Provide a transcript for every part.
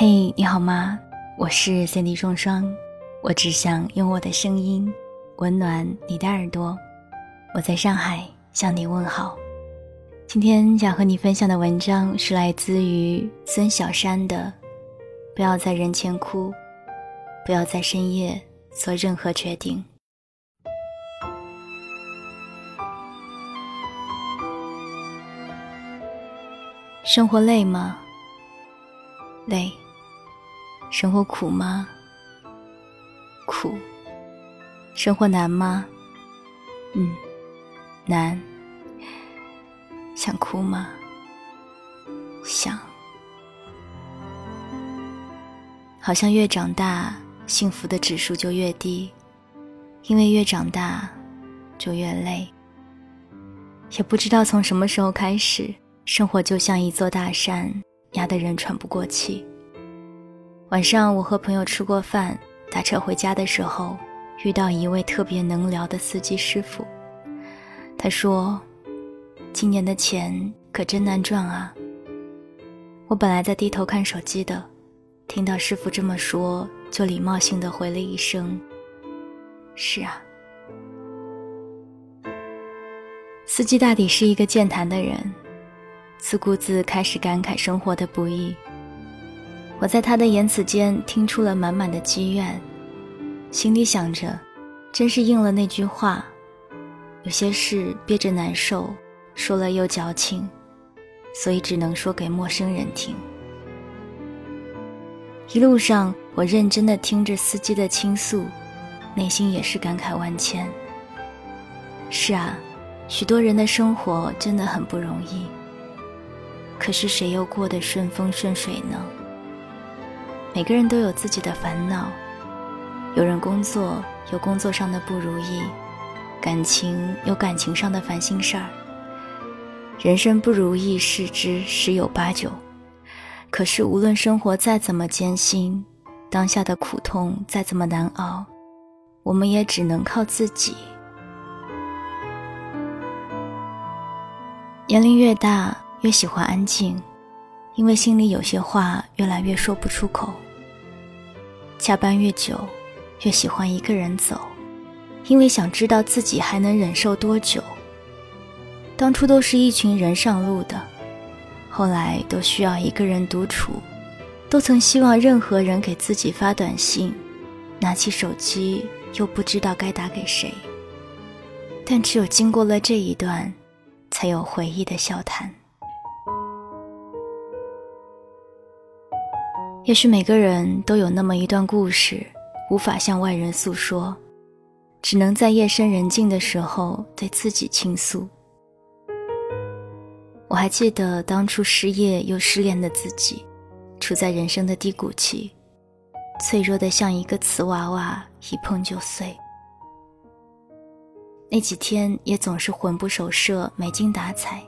嘿，你好吗？我是 Cindy 双双，我只想用我的声音温暖你的耳朵。我在上海向你问好。今天想和你分享的文章是来自于孙小山的《不要在人前哭，不要在深夜做任何决定》。生活累吗？累。生活苦吗？苦。生活难吗？嗯，难。想哭吗？想。好像越长大，幸福的指数就越低，因为越长大，就越累。也不知道从什么时候开始，生活就像一座大山，压得人喘不过气。晚上，我和朋友吃过饭，打车回家的时候，遇到一位特别能聊的司机师傅。他说：“今年的钱可真难赚啊。”我本来在低头看手机的，听到师傅这么说，就礼貌性的回了一声：“是啊。”司机大抵是一个健谈的人，自顾自开始感慨生活的不易。我在他的言辞间听出了满满的积怨，心里想着，真是应了那句话：有些事憋着难受，说了又矫情，所以只能说给陌生人听。一路上，我认真的听着司机的倾诉，内心也是感慨万千。是啊，许多人的生活真的很不容易，可是谁又过得顺风顺水呢？每个人都有自己的烦恼，有人工作有工作上的不如意，感情有感情上的烦心事儿。人生不如意事之十有八九，可是无论生活再怎么艰辛，当下的苦痛再怎么难熬，我们也只能靠自己。年龄越大，越喜欢安静。因为心里有些话越来越说不出口。加班越久，越喜欢一个人走，因为想知道自己还能忍受多久。当初都是一群人上路的，后来都需要一个人独处，都曾希望任何人给自己发短信，拿起手机又不知道该打给谁。但只有经过了这一段，才有回忆的笑谈。也许每个人都有那么一段故事，无法向外人诉说，只能在夜深人静的时候对自己倾诉。我还记得当初失业又失恋的自己，处在人生的低谷期，脆弱的像一个瓷娃娃，一碰就碎。那几天也总是魂不守舍，没精打采，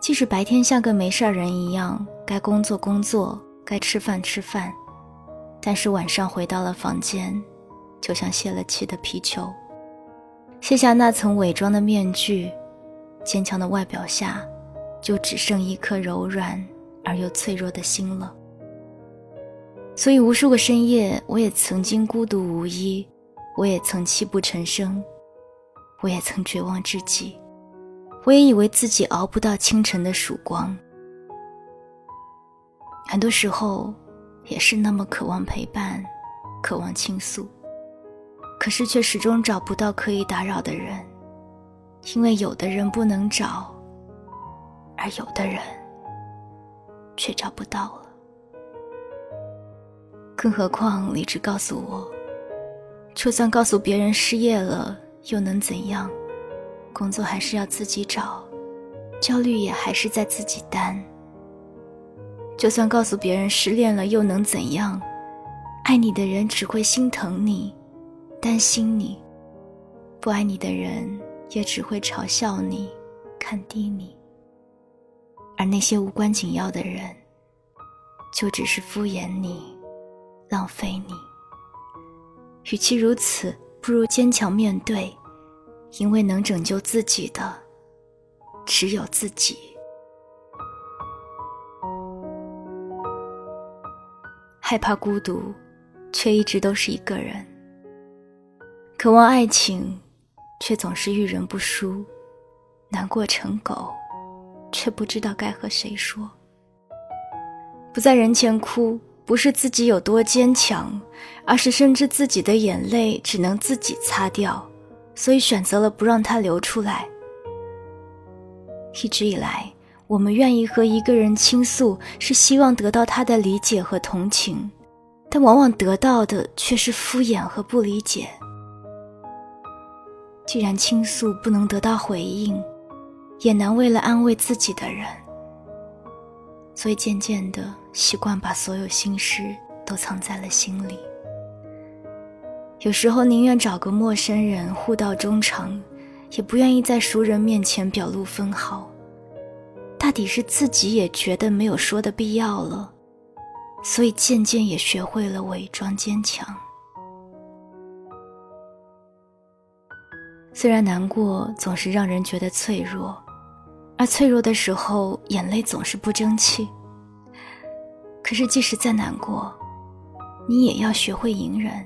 即使白天像个没事人一样，该工作工作。该吃饭吃饭，但是晚上回到了房间，就像泄了气的皮球，卸下那层伪装的面具，坚强的外表下，就只剩一颗柔软而又脆弱的心了。所以无数个深夜，我也曾经孤独无依，我也曾泣不成声，我也曾绝望至极，我也以为自己熬不到清晨的曙光。很多时候，也是那么渴望陪伴，渴望倾诉，可是却始终找不到可以打扰的人，因为有的人不能找，而有的人却找不到了。更何况理智告诉我，就算告诉别人失业了，又能怎样？工作还是要自己找，焦虑也还是在自己担。就算告诉别人失恋了，又能怎样？爱你的人只会心疼你，担心你；不爱你的人也只会嘲笑你，看低你。而那些无关紧要的人，就只是敷衍你，浪费你。与其如此，不如坚强面对，因为能拯救自己的，只有自己。害怕孤独，却一直都是一个人。渴望爱情，却总是遇人不淑；难过成狗，却不知道该和谁说。不在人前哭，不是自己有多坚强，而是深知自己的眼泪只能自己擦掉，所以选择了不让它流出来。一直以来。我们愿意和一个人倾诉，是希望得到他的理解和同情，但往往得到的却是敷衍和不理解。既然倾诉不能得到回应，也难为了安慰自己的人，所以渐渐的习惯把所有心事都藏在了心里。有时候宁愿找个陌生人互道衷肠，也不愿意在熟人面前表露分毫。大抵是自己也觉得没有说的必要了，所以渐渐也学会了伪装坚强。虽然难过总是让人觉得脆弱，而脆弱的时候眼泪总是不争气。可是即使再难过，你也要学会隐忍。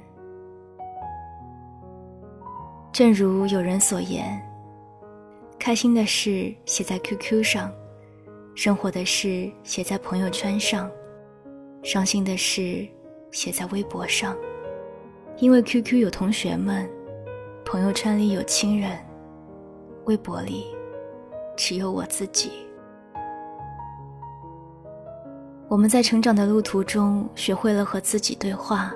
正如有人所言，开心的事写在 QQ 上。生活的事写在朋友圈上，伤心的事写在微博上，因为 QQ 有同学们，朋友圈里有亲人，微博里只有我自己。我们在成长的路途中，学会了和自己对话，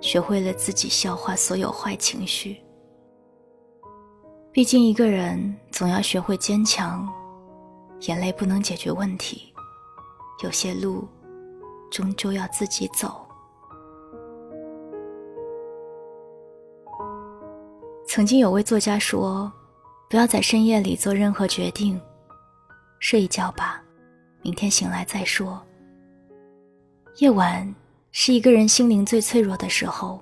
学会了自己消化所有坏情绪。毕竟一个人总要学会坚强。眼泪不能解决问题，有些路终究要自己走。曾经有位作家说：“不要在深夜里做任何决定，睡一觉吧，明天醒来再说。”夜晚是一个人心灵最脆弱的时候，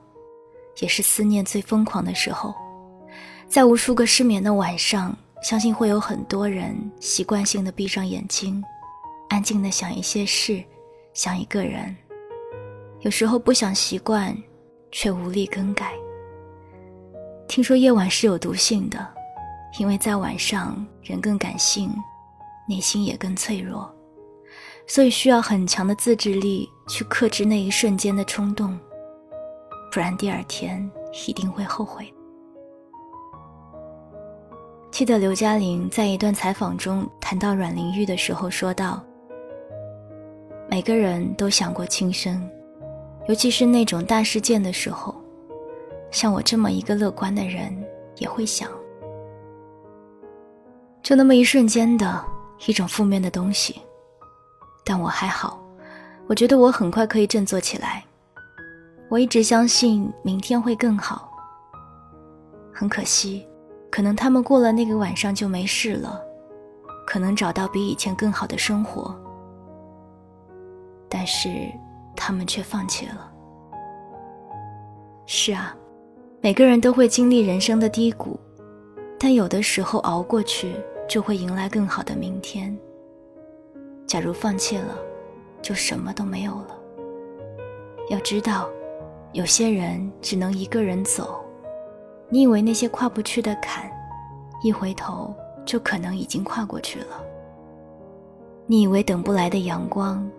也是思念最疯狂的时候，在无数个失眠的晚上。相信会有很多人习惯性的闭上眼睛，安静的想一些事，想一个人。有时候不想习惯，却无力更改。听说夜晚是有毒性的，因为在晚上人更感性，内心也更脆弱，所以需要很强的自制力去克制那一瞬间的冲动，不然第二天一定会后悔。记得刘嘉玲在一段采访中谈到阮玲玉的时候说道：“每个人都想过轻生，尤其是那种大事件的时候，像我这么一个乐观的人也会想，就那么一瞬间的一种负面的东西。但我还好，我觉得我很快可以振作起来。我一直相信明天会更好。很可惜。”可能他们过了那个晚上就没事了，可能找到比以前更好的生活，但是他们却放弃了。是啊，每个人都会经历人生的低谷，但有的时候熬过去就会迎来更好的明天。假如放弃了，就什么都没有了。要知道，有些人只能一个人走。你以为那些跨不去的坎，一回头就可能已经跨过去了。你以为等不来的阳光，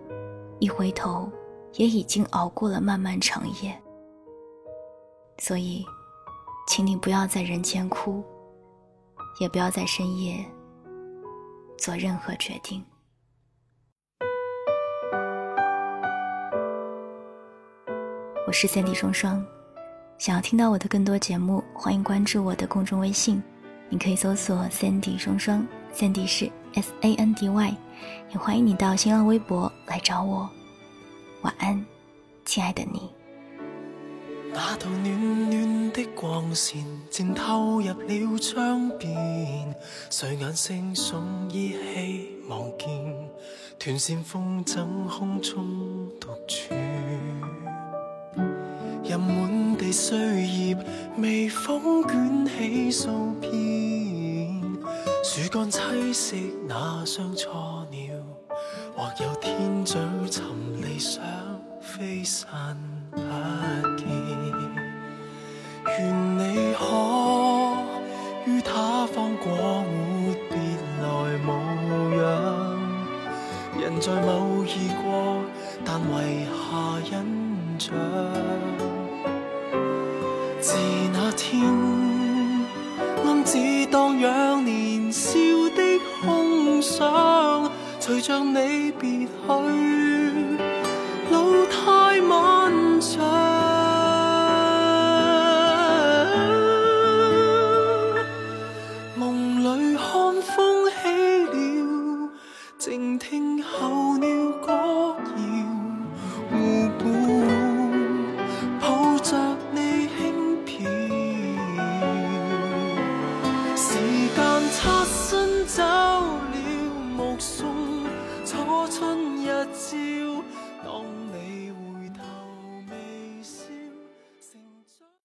一回头也已经熬过了漫漫长夜。所以，请你不要在人前哭，也不要在深夜做任何决定。我是三弟双双。想要听到我的更多节目，欢迎关注我的公众微信，你可以搜索 “Sandy 双双 ”，Sandy 是 S A N D Y，也欢迎你到新浪微博来找我。晚安，亲爱的你。那道暖暖的光线渐透入了窗边，睡眼惺忪依稀望见，断线风筝空中独处。满地碎叶，微风卷起数片，树干栖息那双错鸟，或有天早寻理想。飞散不见。愿你可于他方过活别来无恙。人在某已过，但遗下印象。天，暗自荡漾年少的空想，随着你别去，路太晚